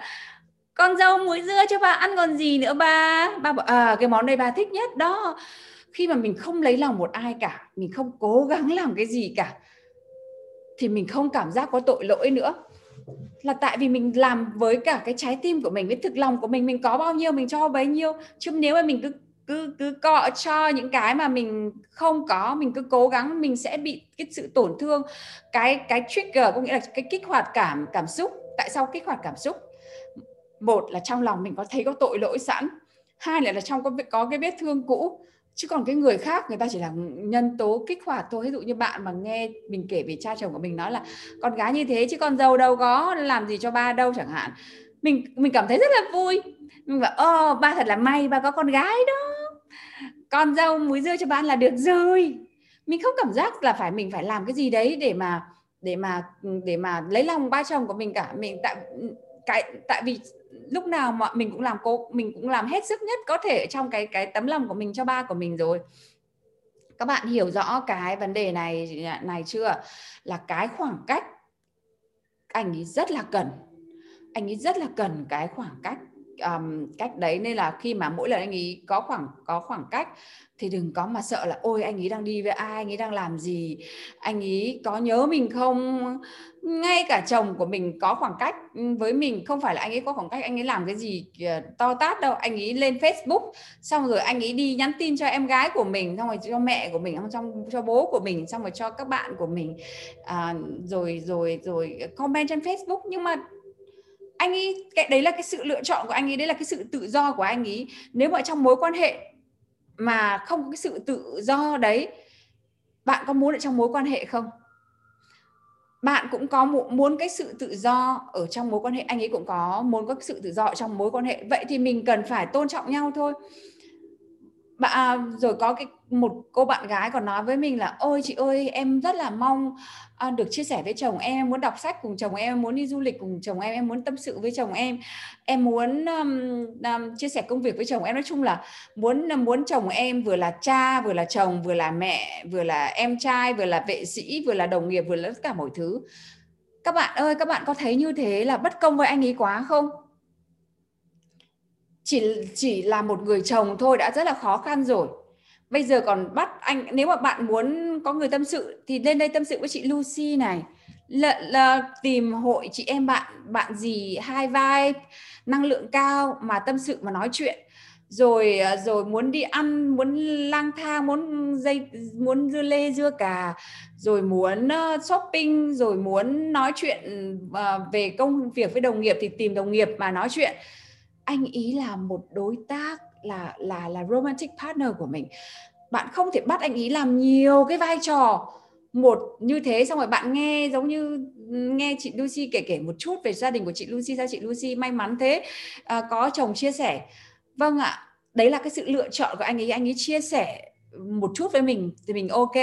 con dâu muối dưa cho bà ăn còn gì nữa ba? Ba bảo à cái món này bà thích nhất đó. Khi mà mình không lấy lòng một ai cả mình không cố gắng làm cái gì cả thì mình không cảm giác có tội lỗi nữa. Là tại vì mình làm với cả cái trái tim của mình với thực lòng của mình mình có bao nhiêu mình cho bấy nhiêu. Chứ nếu mà mình cứ cứ cứ cọ cho những cái mà mình không có mình cứ cố gắng mình sẽ bị cái sự tổn thương cái cái trigger có nghĩa là cái kích hoạt cảm cảm xúc. Tại sao kích hoạt cảm xúc? Một là trong lòng mình có thấy có tội lỗi sẵn. Hai là, là trong có có cái vết thương cũ chứ còn cái người khác, người ta chỉ là nhân tố kích hoạt thôi. Ví dụ như bạn mà nghe mình kể về cha chồng của mình nói là, con gái như thế chứ con dâu đâu có, làm gì cho ba đâu chẳng hạn. Mình mình cảm thấy rất là vui. Mình bảo ô ba thật là may, ba có con gái đó. Con dâu muối dưa cho ba là được rồi. Mình không cảm giác là phải, mình phải làm cái gì đấy để mà để mà để mà lấy lòng ba chồng của mình cả. Mình tại cái tại vì lúc nào mà mình cũng làm cố mình cũng làm hết sức nhất có thể trong cái cái tấm lòng của mình cho ba của mình rồi. Các bạn hiểu rõ cái vấn đề này này chưa? Là cái khoảng cách, anh ấy rất là cần, anh ấy rất là cần cái khoảng cách um, cách đấy. Nên là khi mà mỗi lần anh ấy có khoảng có khoảng cách thì đừng có mà sợ là ôi anh ấy đang đi với ai? Anh ấy đang làm gì? Anh ấy có nhớ mình không? Ngay cả chồng của mình có khoảng cách với mình. Không phải là anh ấy có khoảng cách anh ấy làm cái gì ờ, to tát đâu. Anh ấy lên Facebook xong rồi anh ấy đi nhắn tin cho em gái của mình xong rồi cho mẹ của mình xong trong cho bố của mình xong rồi cho các bạn của mình. À, rồi rồi rồi comment trên Facebook. Nhưng mà anh ấy, cái đấy là cái sự lựa chọn của anh ấy, đấy là cái sự tự do của anh ấy. Nếu mà trong mối quan hệ mà không có cái sự tự do đấy, bạn có muốn ở trong mối quan hệ không? Bạn cũng có muốn cái sự tự do ở trong mối quan hệ, anh ấy cũng có muốn có cái sự tự do ở trong mối quan hệ. Vậy thì mình cần phải tôn trọng nhau thôi bạn à, rồi có cái một cô bạn gái còn nói với mình là ôi chị ơi em rất là mong à, được chia sẻ với chồng em em muốn đọc sách cùng chồng em em muốn đi du lịch cùng chồng em em muốn tâm sự với chồng em. Em muốn um, um, chia sẻ công việc với chồng em. Nói chung là muốn à, muốn chồng em vừa là cha vừa là chồng vừa là mẹ vừa là em trai vừa là vệ sĩ vừa là đồng nghiệp vừa là tất cả mọi thứ. Các bạn ơi các bạn có thấy như thế là bất công với anh ấy quá không? Chỉ chỉ là một người chồng thôi đã rất là khó khăn rồi. Bây giờ còn bắt anh nếu mà bạn muốn có người tâm sự thì lên đây tâm sự với chị Lucy này. Là, là tìm hội chị em bạn bạn gì hai vai năng lượng cao mà tâm sự mà nói chuyện. Rồi ờ, rồi muốn đi ăn muốn lang thang muốn dây muốn dưa lê dưa cà rồi muốn ờ, shopping rồi muốn nói chuyện ờ, về công việc với đồng nghiệp thì tìm đồng nghiệp mà nói chuyện anh ý là một đối tác là là là romantic partner của mình. Bạn không thể bắt anh ý làm nhiều cái vai trò một như thế xong rồi bạn nghe giống như ừ, nghe chị Lucy kể kể một chút về gia đình của chị Lucy sao chị Lucy may mắn thế à, có chồng chia sẻ. Vâng ạ đấy là cái sự lựa chọn của anh ấy anh ấy chia sẻ một chút với mình thì mình ok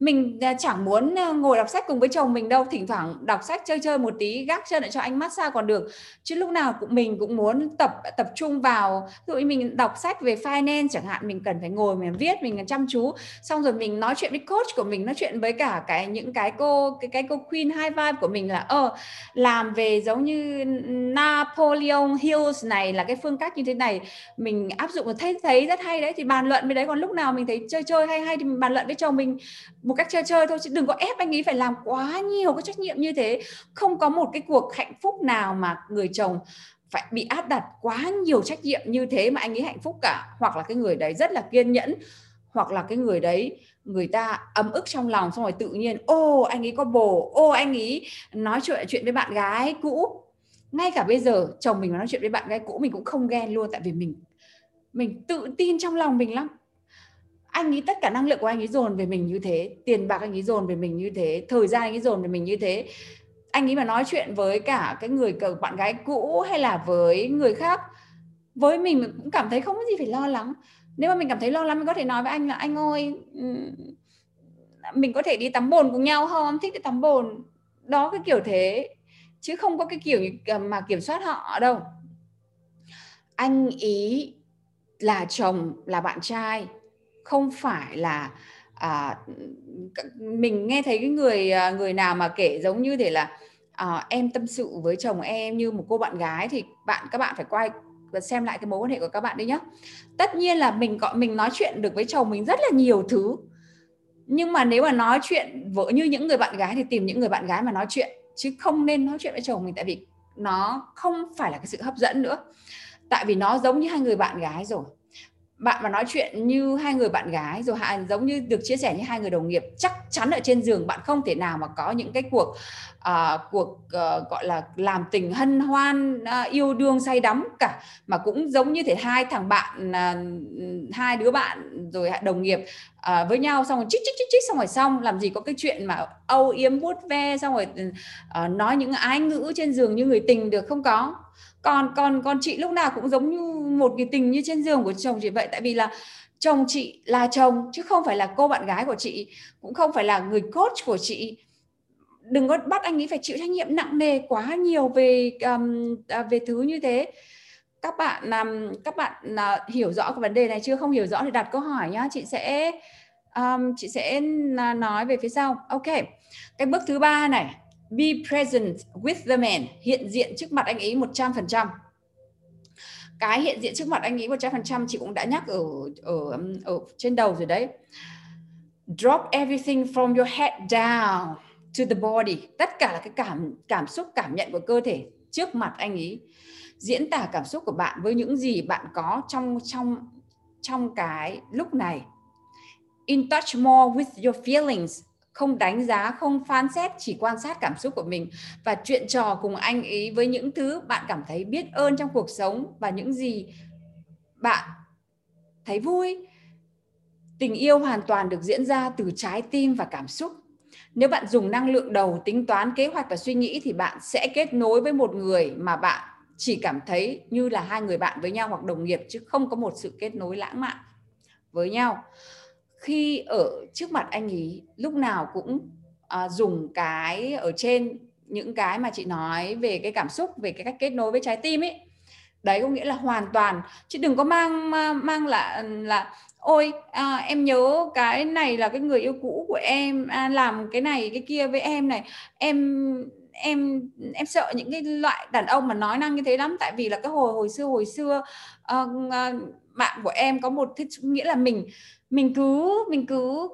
mình à, chẳng muốn à, ngồi đọc sách cùng với chồng mình đâu, thỉnh thoảng đọc sách, chơi chơi một tí, gác chân lại cho anh massage còn được. Chứ lúc nào cũng, mình cũng muốn tập tập trung vào, ví dụ như mình đọc sách về finance chẳng hạn, mình cần phải ngồi mình viết, mình chăm chú. Xong rồi mình nói chuyện với coach của mình, nói chuyện với cả cái, những cái cô, cái cái cô queen high vibe của mình là ờ làm về giống như Napoleon Hills này là cái phương cách như thế này. Mình áp dụng thấy thấy rất hay đấy, thì bàn luận với đấy. Còn lúc nào mình thấy chơi chơi hay hay thì mình bàn luận với chồng mình một cách chơi chơi thôi, chứ đừng có ép anh ấy phải làm quá nhiều cái trách nhiệm như thế. Không có một cái cuộc hạnh phúc nào mà người chồng phải bị áp đặt quá nhiều trách nhiệm như thế mà anh ấy hạnh phúc cả. Hoặc là cái người đấy rất là kiên nhẫn, hoặc là cái người đấy, người ta ấm ức trong lòng, xong rồi tự nhiên, ô, anh ấy có bồ, ô, anh ấy nói chuyện chuyện với bạn gái cũ. Ngay cả bây giờ, chồng mình nói chuyện với bạn gái cũ mình cũng không ghen luôn, tại vì mình mình tự tin trong lòng mình lắm anh ấy tất cả năng lượng của anh ấy dồn về mình như thế tiền bạc anh ấy dồn về mình như thế thời gian anh ấy dồn về mình như thế. Anh ấy mà nói chuyện với cả cái người bạn gái cũ hay là với người khác với mình, mình cũng cảm thấy không có gì phải lo lắng. Nếu mà mình cảm thấy lo lắng mình có thể nói với anh là anh ơi mình có thể đi tắm bồn cùng nhau không? Em thích đi tắm bồn. Đó cái kiểu thế. Chứ không có cái kiểu ờ, mà kiểm soát họ đâu. Anh ý là chồng là bạn trai không phải là à, mình nghe thấy cái người à, người nào mà kể giống như thế là à, em tâm sự với chồng em như một cô bạn gái thì bạn các bạn phải quay và xem lại cái mối quan hệ của các bạn đi nhá. tất nhiên là mình gọi mình nói chuyện được với chồng mình rất là nhiều thứ. Nhưng mà nếu mà nói chuyện vợ như những người bạn gái thì tìm những người bạn gái mà nói chuyện chứ không nên nói chuyện với chồng mình tại vì nó không phải là cái sự hấp dẫn nữa. Tại vì nó giống như hai người bạn gái rồi bạn mà nói chuyện như hai người bạn gái rồi hạn giống như được chia sẻ như hai người đồng nghiệp chắc chắn ở trên giường bạn không thể nào mà có những cái cuộc uh, cuộc uh, gọi là làm tình hân hoan uh, yêu đương say đắm cả mà cũng giống như thể hai thằng bạn uh, hai đứa bạn rồi đồng nghiệp uh, với nhau xong rồi chích chích chích chích xong rồi xong làm gì có cái chuyện mà âu yếm vuốt ve xong rồi uh, nói những ái ngữ trên giường như người tình được không có còn còn còn chị lúc nào cũng giống như một cái tình như trên giường của chồng chị vậy. Tại vì là chồng chị là chồng chứ không phải là cô bạn gái của chị cũng không phải là người coach của chị. Đừng có bắt anh ấy phải chịu trách nhiệm nặng nề quá nhiều về um, à, về thứ như thế. Các bạn um, các bạn uh, hiểu rõ cái vấn đề này chưa? Không hiểu rõ thì đặt câu hỏi nhá. Chị sẽ um, chị sẽ à, nói về phía sau. Ok cái bước thứ ba này be present with the man. Hiện diện trước mặt anh ấy 100% cái hiện diện trước mặt anh nghĩ 100% chị cũng đã nhắc ở ở um, ở trên đầu rồi đấy. Drop everything from your head down to the body. Tất cả là cái cảm cảm xúc, cảm nhận của cơ thể trước mặt anh ấy. diễn tả cảm xúc của bạn với những gì bạn có trong trong trong cái lúc này. In touch more with your feelings không đánh giá, không phán xét, chỉ quan sát cảm xúc của mình. Và chuyện trò cùng anh ý với những thứ bạn cảm thấy biết ơn trong cuộc sống và những gì bạn thấy vui. Tình yêu hoàn toàn được diễn ra từ trái tim và cảm xúc. Nếu bạn dùng năng lượng đầu tính toán kế hoạch và suy nghĩ thì bạn sẽ kết nối với một người mà bạn chỉ cảm thấy như là hai người bạn với nhau hoặc đồng nghiệp chứ không có một sự kết nối lãng mạn với nhau khi ở trước mặt anh ấy lúc nào cũng à, dùng cái ở trên những cái mà chị nói về cái cảm xúc về cái cách kết nối với trái tim ấy. Đấy có nghĩa là hoàn toàn. Chứ đừng có mang mang là là ôi à, em nhớ cái này là cái người yêu cũ của em à, làm cái này cái kia với em này. Em em em sợ những cái loại đàn ông mà nói năng như thế lắm tại vì là cái hồi hồi xưa hồi xưa uh, bạn của em có một thích nghĩa là mình mình cứ mình cứ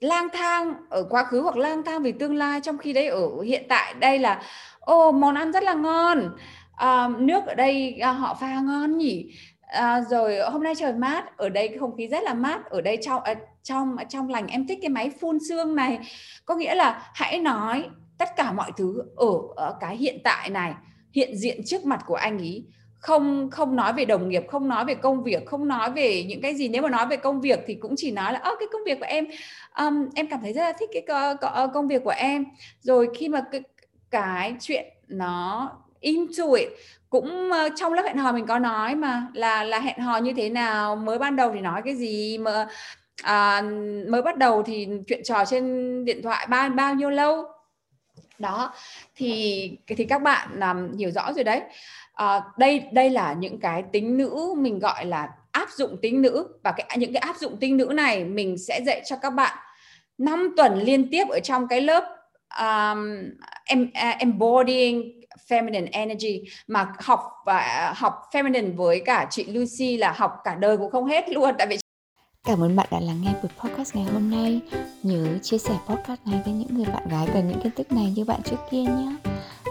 lang thang ở quá khứ hoặc lang thang về tương lai trong khi đấy ở hiện tại. Đây là ô món ăn rất là ngon. À, nước ở đây à, họ pha ngon nhỉ? À, rồi hôm nay trời mát ở đây không khí rất là mát. Ở đây trong à, trong trong lành em thích cái máy phun xương này. Có nghĩa là hãy nói tất cả mọi thứ ở, ở cái hiện tại này hiện diện trước mặt của anh ý không không nói về đồng nghiệp không nói về công việc không nói về những cái gì. Nếu mà nói về công việc thì cũng chỉ nói là ơ cái công việc của em um, em cảm thấy rất là thích cái ờ, ờ, công việc của em. Rồi khi mà cái, cái chuyện nó into it cũng uh, trong lớp hẹn hò mình có nói mà là là hẹn hò như thế nào mới ban đầu thì nói cái gì mà à, mới bắt đầu thì chuyện trò trên điện thoại bao bao nhiêu lâu. Đó thì thì các bạn um, hiểu rõ rồi đấy à, đây đây là những cái tính nữ mình gọi là áp dụng tính nữ và cái những cái áp dụng tính nữ này mình sẽ dạy cho các bạn 5 tuần liên tiếp ở trong cái lớp um, em, à, embodying feminine energy mà học và học feminine với cả chị Lucy là học cả đời cũng không hết luôn tại vì Cảm ơn bạn đã lắng nghe buổi podcast ngày hôm nay. Nhớ chia sẻ podcast này với những người bạn gái cần những kiến thức này như bạn trước kia nhé.